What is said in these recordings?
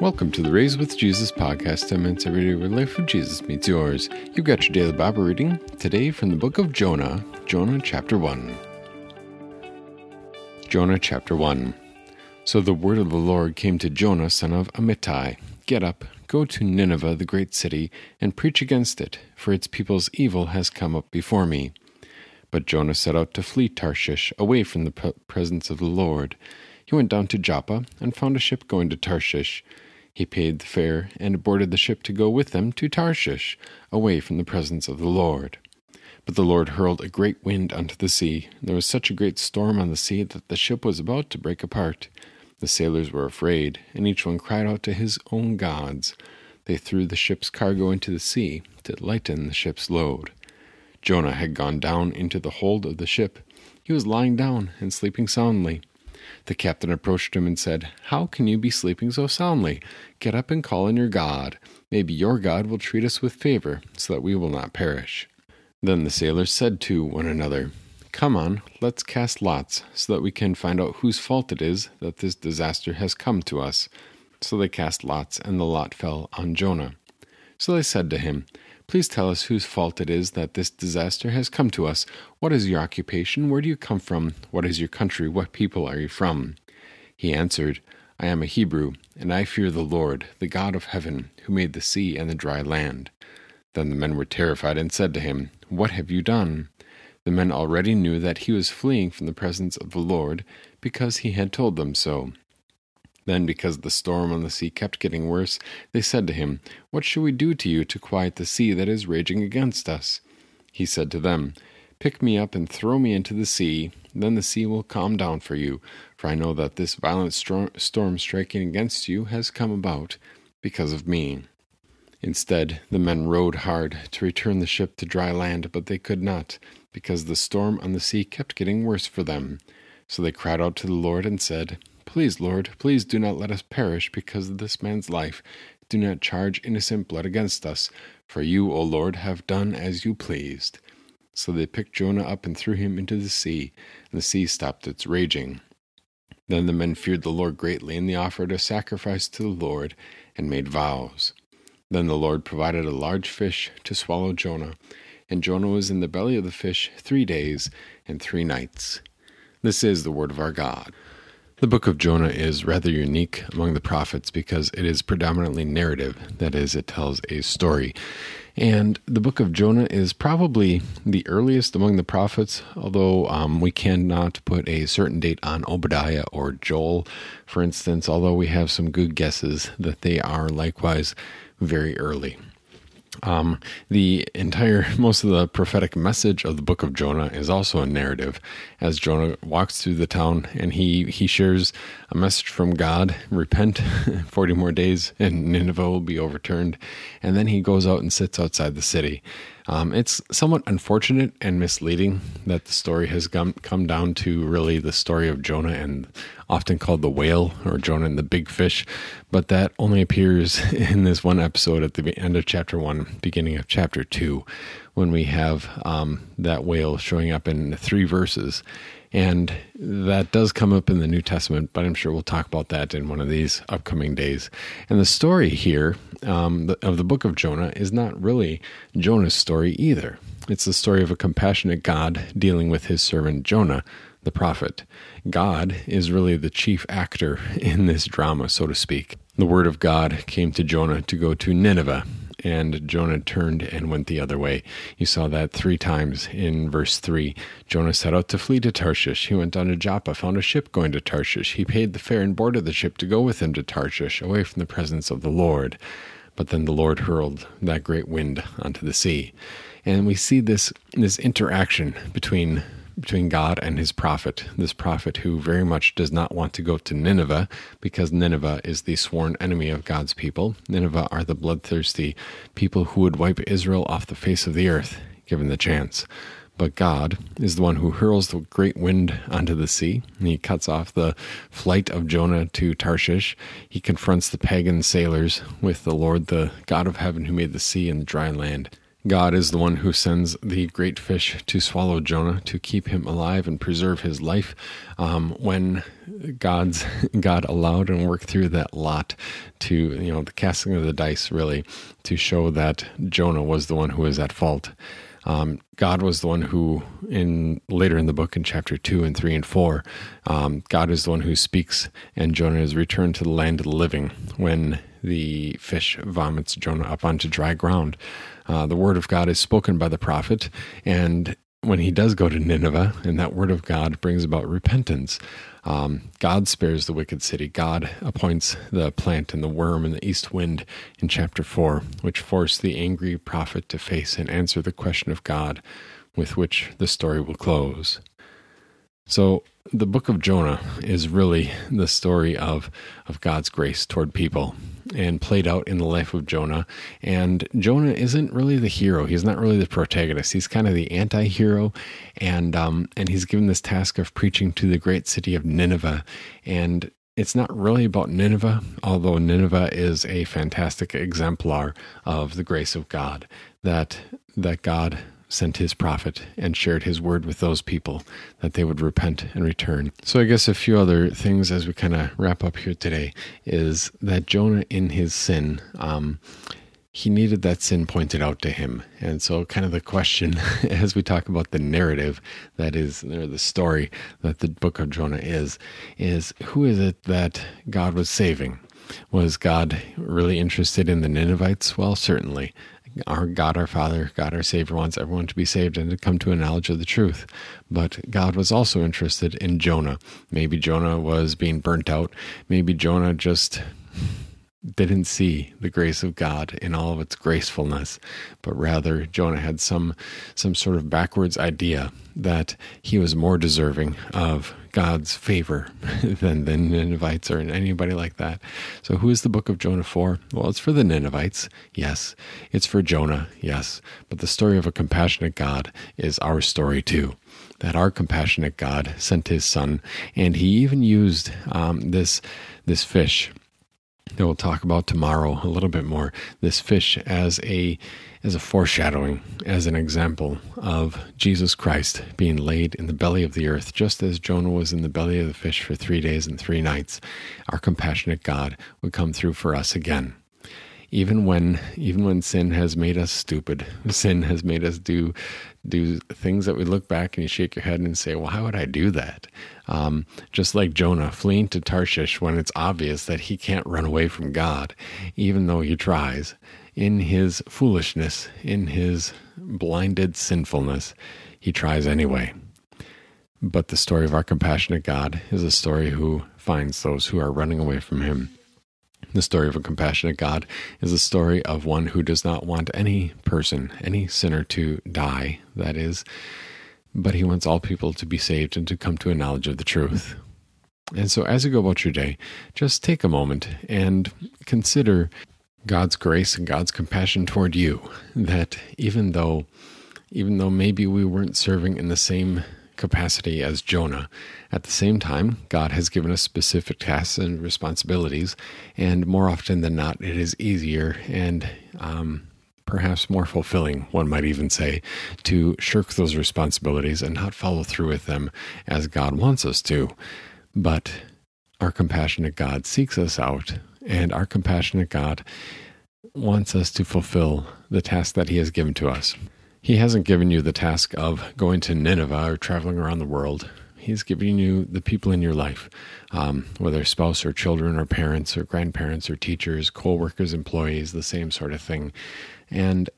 Welcome to the Raised with Jesus podcast, 10 minutes every day where life with Jesus meets yours. You've got your daily Bible reading today from the book of Jonah, Jonah chapter 1. Jonah chapter 1. So the word of the Lord came to Jonah, son of Amittai Get up, go to Nineveh, the great city, and preach against it, for its people's evil has come up before me. But Jonah set out to flee Tarshish, away from the presence of the Lord. He went down to Joppa and found a ship going to Tarshish. He paid the fare and boarded the ship to go with them to Tarshish, away from the presence of the Lord. But the Lord hurled a great wind unto the sea. There was such a great storm on the sea that the ship was about to break apart. The sailors were afraid, and each one cried out to his own gods. They threw the ship's cargo into the sea to lighten the ship's load. Jonah had gone down into the hold of the ship. He was lying down and sleeping soundly. The captain approached him and said, How can you be sleeping so soundly? Get up and call on your God. Maybe your God will treat us with favor, so that we will not perish. Then the sailors said to one another, Come on, let's cast lots, so that we can find out whose fault it is that this disaster has come to us. So they cast lots, and the lot fell on Jonah. So they said to him, Please tell us whose fault it is that this disaster has come to us. What is your occupation? Where do you come from? What is your country? What people are you from? He answered, I am a Hebrew, and I fear the Lord, the God of heaven, who made the sea and the dry land. Then the men were terrified and said to him, What have you done? The men already knew that he was fleeing from the presence of the Lord, because he had told them so. Then, because the storm on the sea kept getting worse, they said to him, What shall we do to you to quiet the sea that is raging against us? He said to them, Pick me up and throw me into the sea, then the sea will calm down for you, for I know that this violent storm striking against you has come about because of me. Instead, the men rowed hard to return the ship to dry land, but they could not, because the storm on the sea kept getting worse for them. So they cried out to the Lord and said, Please, Lord, please do not let us perish because of this man's life. Do not charge innocent blood against us, for you, O Lord, have done as you pleased. So they picked Jonah up and threw him into the sea, and the sea stopped its raging. Then the men feared the Lord greatly, and they offered a sacrifice to the Lord and made vows. Then the Lord provided a large fish to swallow Jonah, and Jonah was in the belly of the fish three days and three nights. This is the word of our God. The book of Jonah is rather unique among the prophets because it is predominantly narrative, that is, it tells a story. And the book of Jonah is probably the earliest among the prophets, although um, we cannot put a certain date on Obadiah or Joel, for instance, although we have some good guesses that they are likewise very early. Um, the entire, most of the prophetic message of the book of Jonah is also a narrative, as Jonah walks through the town and he he shares a message from God: repent, forty more days, and Nineveh will be overturned. And then he goes out and sits outside the city. Um, it's somewhat unfortunate and misleading that the story has come, come down to really the story of Jonah and often called the whale or Jonah and the big fish, but that only appears in this one episode at the end of chapter one, beginning of chapter two, when we have um, that whale showing up in three verses. And that does come up in the New Testament, but I'm sure we'll talk about that in one of these upcoming days. And the story here um, of the book of Jonah is not really Jonah's story either. It's the story of a compassionate God dealing with his servant Jonah, the prophet. God is really the chief actor in this drama, so to speak. The word of God came to Jonah to go to Nineveh, and Jonah turned and went the other way. You saw that three times in verse 3. Jonah set out to flee to Tarshish. He went down to Joppa, found a ship going to Tarshish. He paid the fare and boarded the ship to go with him to Tarshish, away from the presence of the Lord. But then the Lord hurled that great wind onto the sea. And we see this, this interaction between between God and his prophet, this prophet who very much does not want to go to Nineveh because Nineveh is the sworn enemy of God's people. Nineveh are the bloodthirsty people who would wipe Israel off the face of the earth given the chance. But God is the one who hurls the great wind onto the sea. He cuts off the flight of Jonah to Tarshish. He confronts the pagan sailors with the Lord, the God of heaven who made the sea and the dry land. God is the one who sends the great fish to swallow Jonah to keep him alive and preserve his life. Um, when God's God allowed and worked through that lot to you know the casting of the dice really to show that Jonah was the one who was at fault. Um, God was the one who, in later in the book, in chapter two and three and four, um, God is the one who speaks, and Jonah is returned to the land of the living when the fish vomits Jonah up onto dry ground. Uh, the word of God is spoken by the prophet, and when he does go to Nineveh, and that word of God brings about repentance, um, God spares the wicked city. God appoints the plant and the worm and the east wind in chapter 4, which force the angry prophet to face and answer the question of God, with which the story will close. So, the book of Jonah is really the story of, of God's grace toward people and played out in the life of Jonah. And Jonah isn't really the hero. He's not really the protagonist. He's kind of the anti-hero, and um, and he's given this task of preaching to the great city of Nineveh. And it's not really about Nineveh, although Nineveh is a fantastic exemplar of the grace of God. That that God sent his prophet and shared his word with those people that they would repent and return. So, I guess a few other things as we kind of wrap up here today is that Jonah, in his sin, um, he needed that sin pointed out to him. And so, kind of the question as we talk about the narrative that is, or the story that the book of Jonah is, is who is it that God was saving? Was God really interested in the Ninevites? Well, certainly our God, our Father, God, our Savior wants everyone to be saved and to come to a knowledge of the truth. But God was also interested in Jonah. Maybe Jonah was being burnt out. Maybe Jonah just didn't see the grace of God in all of its gracefulness, but rather Jonah had some some sort of backwards idea that he was more deserving of God's favor than the Ninevites or anybody like that. So who is the book of Jonah for? Well, it's for the Ninevites, yes. It's for Jonah, yes. But the story of a compassionate God is our story too that our compassionate God sent his son, and he even used um, this this fish that we'll talk about tomorrow a little bit more. This fish as a as a foreshadowing, as an example of Jesus Christ being laid in the belly of the earth, just as Jonah was in the belly of the fish for three days and three nights. Our compassionate God would come through for us again even when even when sin has made us stupid sin has made us do do things that we look back and you shake your head and say well how would i do that? Um, just like jonah fleeing to tarshish when it's obvious that he can't run away from god even though he tries in his foolishness in his blinded sinfulness he tries anyway. But the story of our compassionate god is a story who finds those who are running away from him the story of a compassionate God is a story of one who does not want any person, any sinner to die, that is, but he wants all people to be saved and to come to a knowledge of the truth. And so, as you go about your day, just take a moment and consider God's grace and God's compassion toward you. That even though, even though maybe we weren't serving in the same capacity as Jonah. At the same time, God has given us specific tasks and responsibilities, and more often than not, it is easier and um, perhaps more fulfilling, one might even say, to shirk those responsibilities and not follow through with them as God wants us to. But our compassionate God seeks us out, and our compassionate God wants us to fulfill the task that He has given to us. He hasn't given you the task of going to Nineveh or traveling around the world. He's giving you the people in your life, um, whether spouse or children or parents or grandparents or teachers, co workers, employees, the same sort of thing. And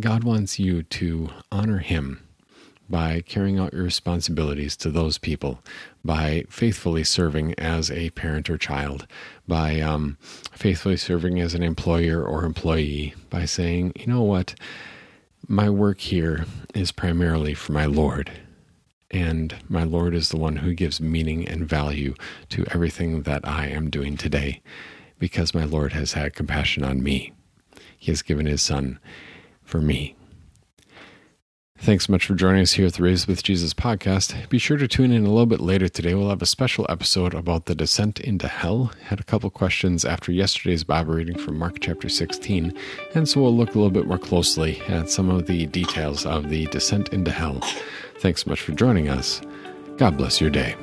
God wants you to honor Him by carrying out your responsibilities to those people, by faithfully serving as a parent or child, by um, faithfully serving as an employer or employee, by saying, you know what? My work here is primarily for my Lord, and my Lord is the one who gives meaning and value to everything that I am doing today, because my Lord has had compassion on me. He has given his Son for me. Thanks so much for joining us here at the Raised with Jesus podcast. Be sure to tune in a little bit later today. We'll have a special episode about the descent into hell. Had a couple questions after yesterday's Bible reading from Mark chapter 16, and so we'll look a little bit more closely at some of the details of the descent into hell. Thanks so much for joining us. God bless your day.